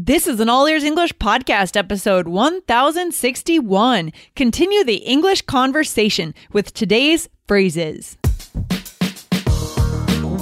This is an All Ears English podcast episode 1061. Continue the English conversation with today's phrases.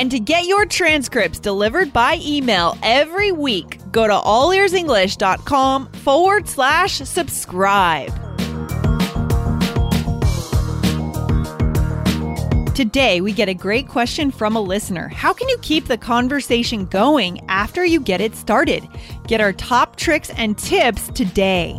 And to get your transcripts delivered by email every week, go to allearsenglish.com forward slash subscribe. Today, we get a great question from a listener. How can you keep the conversation going after you get it started? Get our top tricks and tips today.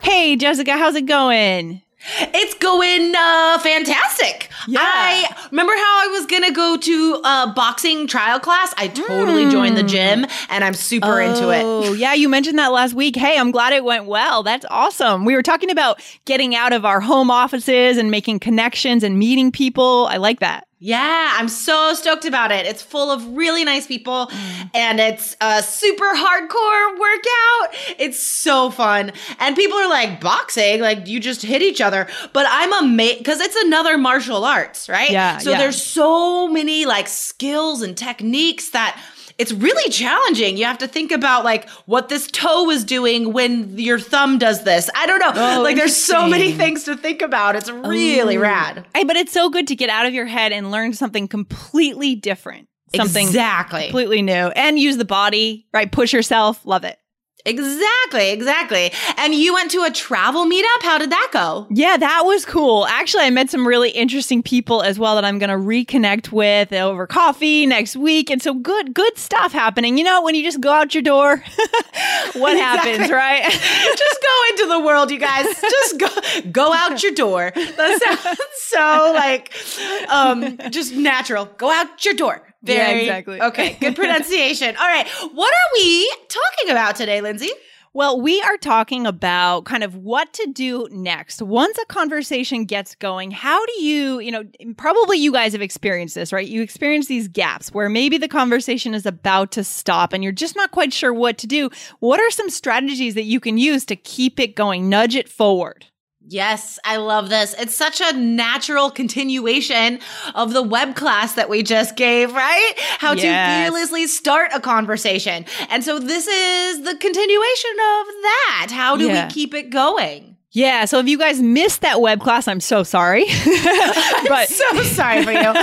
Hey, Jessica, how's it going? It's going uh, fantastic. Yeah. I remember how I was gonna go to a boxing trial class. I totally joined the gym, and I'm super into it. Oh, yeah, you mentioned that last week. Hey, I'm glad it went well. That's awesome. We were talking about getting out of our home offices and making connections and meeting people. I like that. Yeah, I'm so stoked about it. It's full of really nice people, mm. and it's a super hardcore workout. It's so fun, and people are like boxing, like you just hit each other. But I'm amazed because it's another martial arts, right? Yeah, So yeah. there's so many like skills and techniques that it's really challenging. You have to think about like what this toe is doing when your thumb does this. I don't know. Oh, like there's so many things to think about. It's really Ooh. rad. Hey, but it's so good to get out of your head and learn something completely different. Something exactly. completely new and use the body, right? Push yourself. Love it. Exactly, exactly. And you went to a travel meetup. How did that go? Yeah, that was cool. Actually, I met some really interesting people as well that I'm going to reconnect with over coffee next week. And so good, good stuff happening. You know, when you just go out your door, what happens, right? Just go into the world, you guys. Just go go out your door. That sounds so like um just natural. Go out your door. Yeah, exactly. Okay, good pronunciation. All right. What are we talking about today, Lindsay? Well, we are talking about kind of what to do next. Once a conversation gets going, how do you, you know, probably you guys have experienced this, right? You experience these gaps where maybe the conversation is about to stop and you're just not quite sure what to do. What are some strategies that you can use to keep it going, nudge it forward? Yes, I love this. It's such a natural continuation of the web class that we just gave, right? How Yes. to fearlessly start a conversation. And so this is the continuation of that. How do Yeah. we keep it going? Yeah. So if you guys missed that web class, I'm so sorry. but so sorry for you.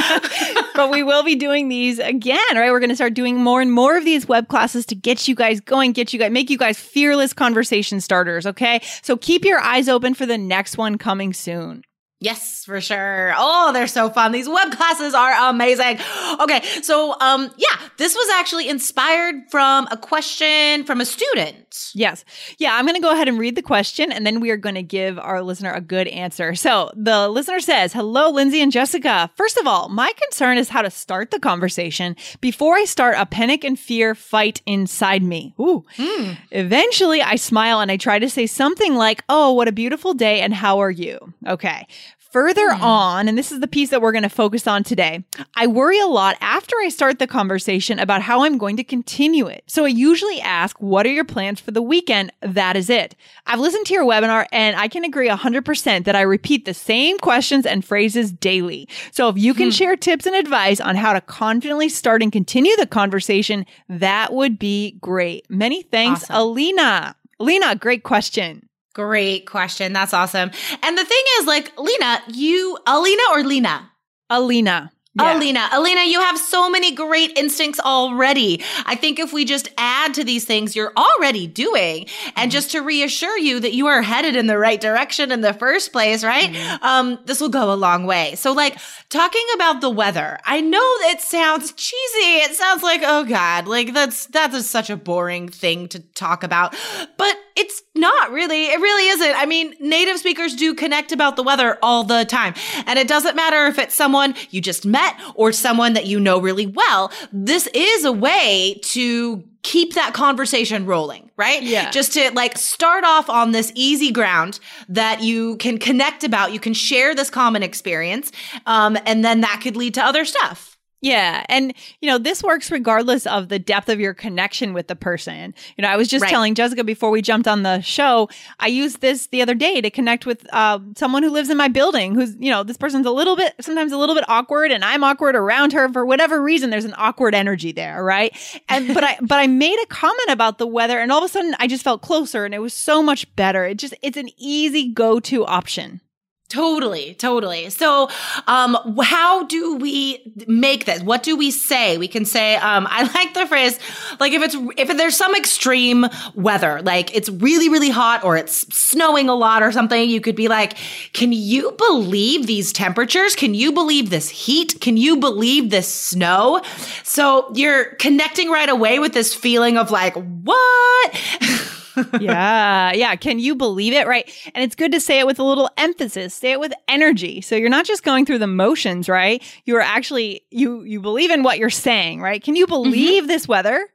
but we will be doing these again, right? We're going to start doing more and more of these web classes to get you guys going, get you guys, make you guys fearless conversation starters. Okay. So keep your eyes open for the next one coming soon. Yes, for sure. Oh, they're so fun. These web classes are amazing. Okay, so um yeah, this was actually inspired from a question from a student. Yes. Yeah. I'm going to go ahead and read the question and then we are going to give our listener a good answer. So the listener says, Hello, Lindsay and Jessica. First of all, my concern is how to start the conversation before I start a panic and fear fight inside me. Ooh. Hmm. Eventually, I smile and I try to say something like, Oh, what a beautiful day and how are you? Okay. Further hmm. on, and this is the piece that we're going to focus on today, I worry a lot after I start the conversation about how I'm going to continue it. So I usually ask, What are your plans for the weekend? That is it. I've listened to your webinar and I can agree 100% that I repeat the same questions and phrases daily. So if you can hmm. share tips and advice on how to confidently start and continue the conversation, that would be great. Many thanks, Awesome. Alina. Alina, great question. Great question. That's awesome. And the thing is, like, Lena, you, Alina or Lena? Alina. Yeah. Alina, Alina, you have so many great instincts already. I think if we just add to these things you're already doing and just to reassure you that you are headed in the right direction in the first place, right? Um, this will go a long way. So like talking about the weather, I know it sounds cheesy. It sounds like, oh God, like that's, that is such a boring thing to talk about, but it's not really. It really isn't. I mean, native speakers do connect about the weather all the time. And it doesn't matter if it's someone you just met or someone that you know really well. This is a way to keep that conversation rolling, right? Yeah. Just to like start off on this easy ground that you can connect about. You can share this common experience. Um, and then that could lead to other stuff. Yeah. And, you know, this works regardless of the depth of your connection with the person. You know, I was just Right. telling Jessica before we jumped on the show, I used this the other day to connect with uh, someone who lives in my building who's, you know, this person's a little bit, sometimes a little bit awkward and I'm awkward around her for whatever reason. There's an awkward energy there. Right. And, but I, but I made a comment about the weather and all of a sudden I just felt closer and it was so much better. It just, it's an easy go to option. Totally, totally. So, um, how do we make this? What do we say? We can say, um, I like the phrase, like if it's, if there's some extreme weather, like it's really, really hot or it's snowing a lot or something, you could be like, can you believe these temperatures? Can you believe this heat? Can you believe this snow? So you're connecting right away with this feeling of like, what? yeah, yeah. Can you believe it? Right. And it's good to say it with a little emphasis. Say it with energy. So you're not just going through the motions, right? You are actually you you believe in what you're saying, right? Can you mm-hmm. believe this weather?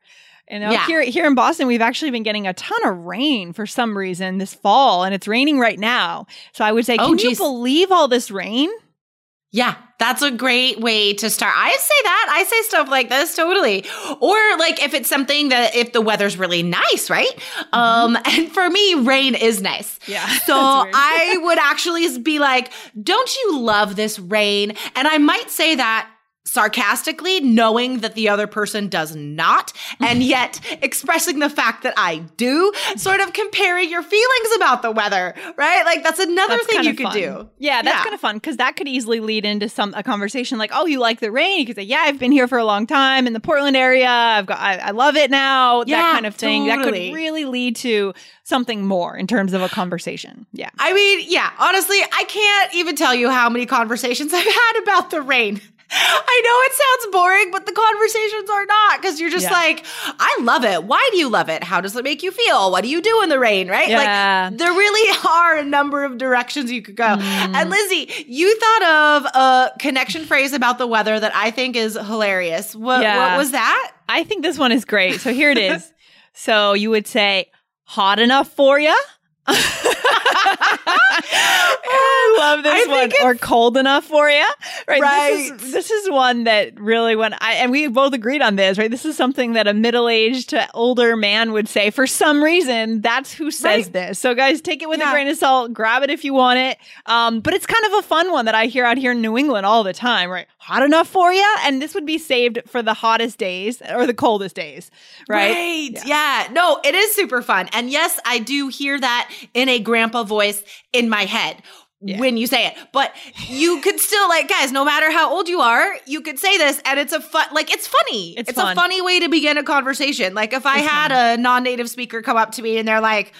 You know, Yeah. here here in Boston, we've actually been getting a ton of rain for some reason this fall, and it's raining right now. So I would say, Oh, can you believe all this rain? Yeah, that's a great way to start. I say that. I say stuff like this totally. Or like if it's something that if the weather's really nice, right? Um and for me rain is nice. Yeah, So. I would actually be like, "Don't you love this rain?" And I might say that sarcastically knowing that the other person does not and yet expressing the fact that I do sort of comparing your feelings about the weather right like that's another That's thing you could fun. do Yeah, that's Yeah. kind of fun because that could easily lead into some a conversation like, "Oh, you like the rain?" You could say, "Yeah, I've been here for a long time in the Portland area. I've got, I, I love it now." Yeah, that kind of thing. That could really lead to something more in terms of a conversation. Yeah, I mean, yeah, honestly, I can't even tell you how many conversations I've had about the rain. I know it sounds boring, but the conversations are not because you're just Yeah. like, I love it. Why do you love it? How does it make you feel? What do you do in the rain? Right? Yeah. Like, there really are a number of directions you could go. Mm. And Lizzie, you thought of a connection phrase about the weather that I think is hilarious. What, Yeah. what was that? I think this one is great. So here it is. so you would say, "Hot enough for you." I love this I one. Or cold enough for you, right? Right. This is, this is one that really, when I and we both agreed on this, right? This is something that a middle-aged to older man would say. For some reason, that's who says Right. this. So, guys, take it with a grain of salt. Grab it if you want it. Um, but it's kind of a fun one that I hear out here in New England all the time, right? Hot enough for you, and this would be saved for the hottest days or the coldest days, right? Yeah. No, it is super fun. And yes, I do hear that in a grandpa voice in my head. Yeah. When you say it, but you could still like, guys, no matter how old you are, you could say this and it's a fun, like, it's funny. It's a fun. funny way to begin a conversation. Like, if I It's had a non native speaker come up to me and they're like,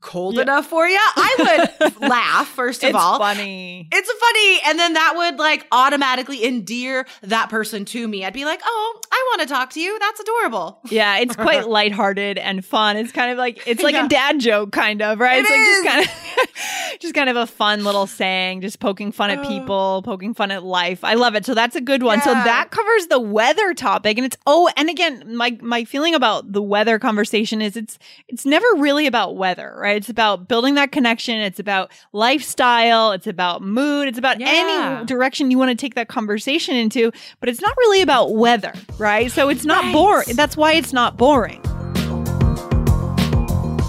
cold enough for you, I would laugh, first of It's all. funny. It's funny. And then that would like automatically endear that person to me. I'd be like, oh, I want to talk to you. That's adorable. Yeah, it's quite lighthearted and fun. It's kind of like it's like Yeah. a dad joke, kind of, right? It it's like is. just kind of just kind of a fun little saying, just poking fun at uh. people, poking fun at life. I love it. So that's a good one. So that covers the weather topic. And it's oh, and again, my my feeling about the weather conversation is it's it's never really about weather, right? It's about building that connection. It's about lifestyle. It's about mood. It's about Yeah. any direction you want to take that conversation into, but it's not really about weather, right? So it's not Right. boring. That's why it's not boring.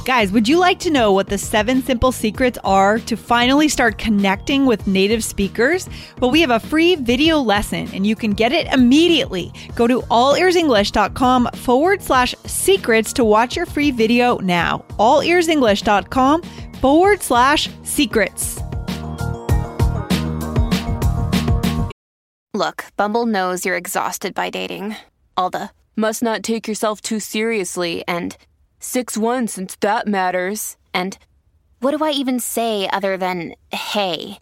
Guys, would you like to know what the seven simple secrets are to finally start connecting with native speakers? Well, we have a free video lesson and you can get it immediately. Go to allearsenglish.com forward slash secrets to watch your free video now. Allearsenglish.com forward slash secrets. Look, Bumble knows you're exhausted by dating. All the must not take yourself too seriously and 6 1 since that matters. And what do I even say other than hey?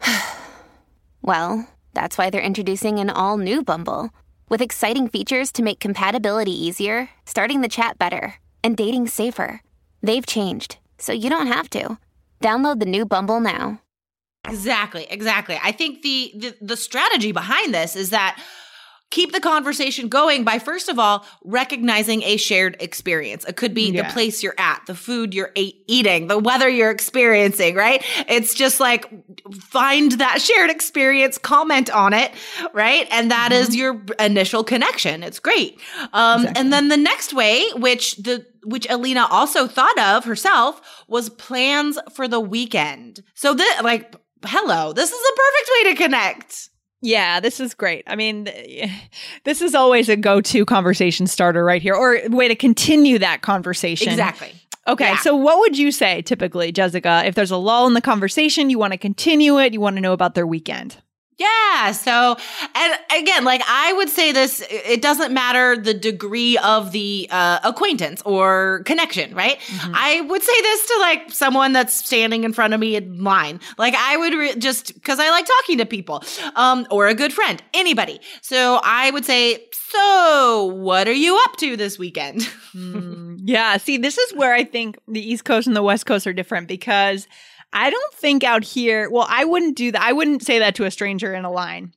well, that's why they're introducing an all new Bumble with exciting features to make compatibility easier, starting the chat better, and dating safer. They've changed, so you don't have to. Download the new Bumble now. Exactly, exactly. I think the, the the strategy behind this is that keep the conversation going by first of all recognizing a shared experience. It could be Yeah. the place you're at, the food you're a- eating, the weather you're experiencing, right? It's just like find that shared experience, comment on it, right? And that is your initial connection. It's great. Um and then the next way which the which Alina also thought of herself was plans for the weekend. So this like hello, this is a perfect way to connect. Yeah, this is great. I mean, this is always a go to conversation starter right here, or a way to continue that conversation. Exactly. Okay, Yeah. so what would you say typically, Jessica, if there's a lull in the conversation, you want to continue it, you want to know about their weekend? Yeah. So, and again, like I would say this, it doesn't matter the degree of the uh, acquaintance or connection, right? I would say this to like someone that's standing in front of me in line. Like I would re- just because I like talking to people, um, or a good friend, anybody. So I would say, so what are you up to this weekend? Yeah, see, this is where I think the East Coast and the West Coast are different because I don't think out here, well, I wouldn't do that. I wouldn't say that to a stranger in a line.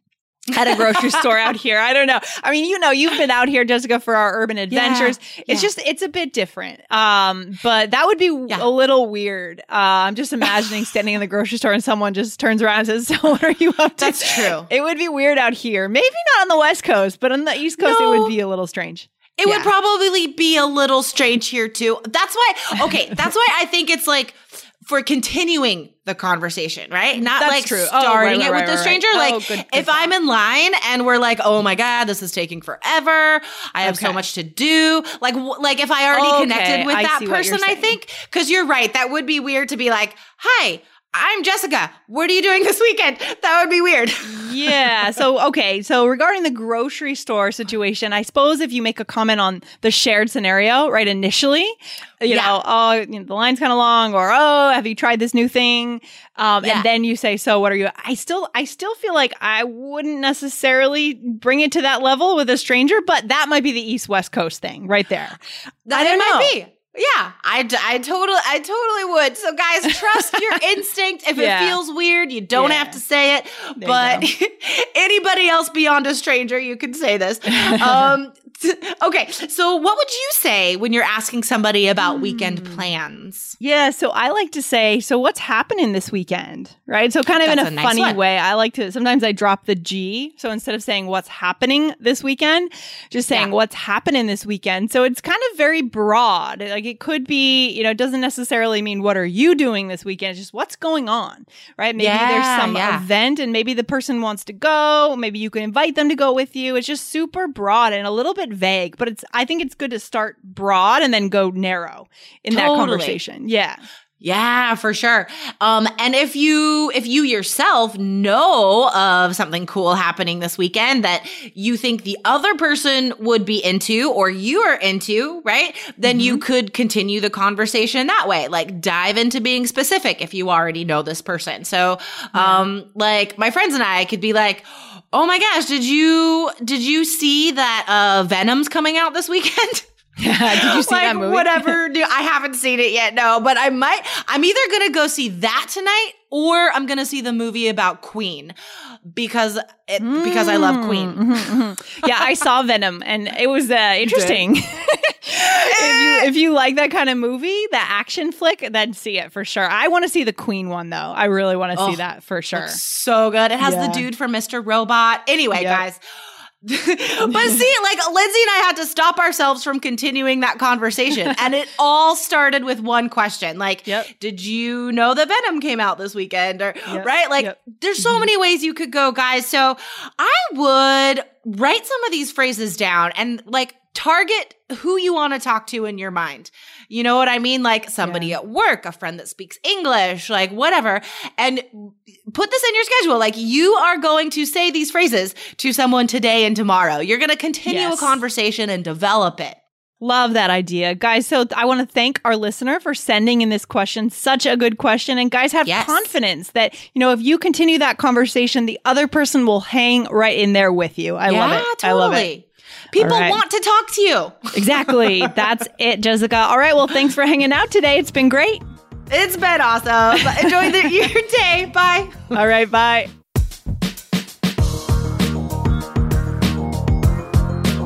At a grocery store out here. I don't know. I mean, you know, you've been out here, Jessica, for our urban adventures. It's yeah. just, it's a bit different. Um, but that would be Yeah. a little weird. Uh, I'm just imagining standing in the grocery store and someone just turns around and says, So what are you up to? That's true. It would be weird out here. Maybe not on the West Coast, but on the East Coast, it would be a little strange. It Yeah. would probably be a little strange here too. That's why, okay, that's why I think it's like for continuing the conversation, right? Not That's like true. Oh, starting right, it right, with the stranger. right. Oh, Like good- good if I'm in line and we're like, oh my God, this is taking forever. I have so much to do. Like, w- like if I already Okay, connected with I that see what you're person, I think, cause you're right. That would be weird to be like, hi, I'm Jessica. What are you doing this weekend? That would be weird. yeah. So, okay. So, regarding the grocery store situation, I suppose if you make a comment on the shared scenario, right, initially, you Yeah. know, oh, you know, the line's kind of long, or oh, have you tried this new thing? Um, Yeah. And then you say, so what are you? I still, I still feel like I wouldn't necessarily bring it to that level with a stranger, but that might be the East West Coast thing right there. That I don't it might be. Yeah, I, I totally I totally would. So guys, trust your instinct. If Yeah. it feels weird, you don't Yeah. have to say it. There but anybody else beyond a stranger, you can say this. Um, okay, so what would you say when you're asking somebody about weekend Hmm. plans? Yeah, so I like to say, so what's happening this weekend? Right? So kind of That's in a a, nice funny one. way. I like to sometimes I drop the G. So instead of saying what's happening this weekend, just saying Yeah. what's happening this weekend. So it's kind of very broad. Like it could be, you know, it doesn't necessarily mean what are you doing this weekend? It's just what's going on. Right? Maybe Yeah, there's some yeah. event and maybe the person wants to go. Maybe you can invite them to go with you. It's just super broad and a little bit vague, but it's I think it's good to start broad and then go narrow in that conversation. Yeah. Yeah, for sure. Um, and if you if you yourself know of something cool happening this weekend that you think the other person would be into or you are into, right? Then you could continue the conversation that way. Like dive into being specific if you already know this person. So, um, like my friends and I could be like, "Oh my gosh, did you did you see that uh Venom's coming out this weekend?" Yeah, Did you see like, that movie? Whatever. Do I haven't seen it yet. No, but I might. I'm either gonna go see that tonight or I'm gonna see the movie about Queen because it, because I love Queen. Mhm, mhm. yeah, I saw Venom, and it was uh, interesting. if you if you like that kind of movie, that action flick, then see it for sure. I want to see the Queen one though. I really want to see that for sure. So good. It has Yeah. the dude from Mr. Robot. Anyway, Yep. guys. but see, like Lindsay and I had to stop ourselves from continuing that conversation. and it all started with one question. Like, Yep. did you know that Venom came out this weekend? Or Yep. right? Like Yep. there's so mm-hmm. many ways you could go, guys. So I would write some of these phrases down and like target who you want to talk to in your mind. You know what I mean? Like somebody Yeah. at work, a friend that speaks English, like whatever. And put this in your schedule. Like you are going to say these phrases to someone today and tomorrow. You're going to continue Yes. a conversation and develop it. Love that idea. Guys, so I want to thank our listener for sending in this question. Such a good question. And guys, have Yes. confidence that, you know, if you continue that conversation, the other person will hang right in there with you. I love it. I love it. People right. want to talk to you. Exactly. That's it, Jessica. All right. Well, thanks for hanging out today. It's been great. It's been awesome. Enjoy the, your day. Bye. All right. Bye.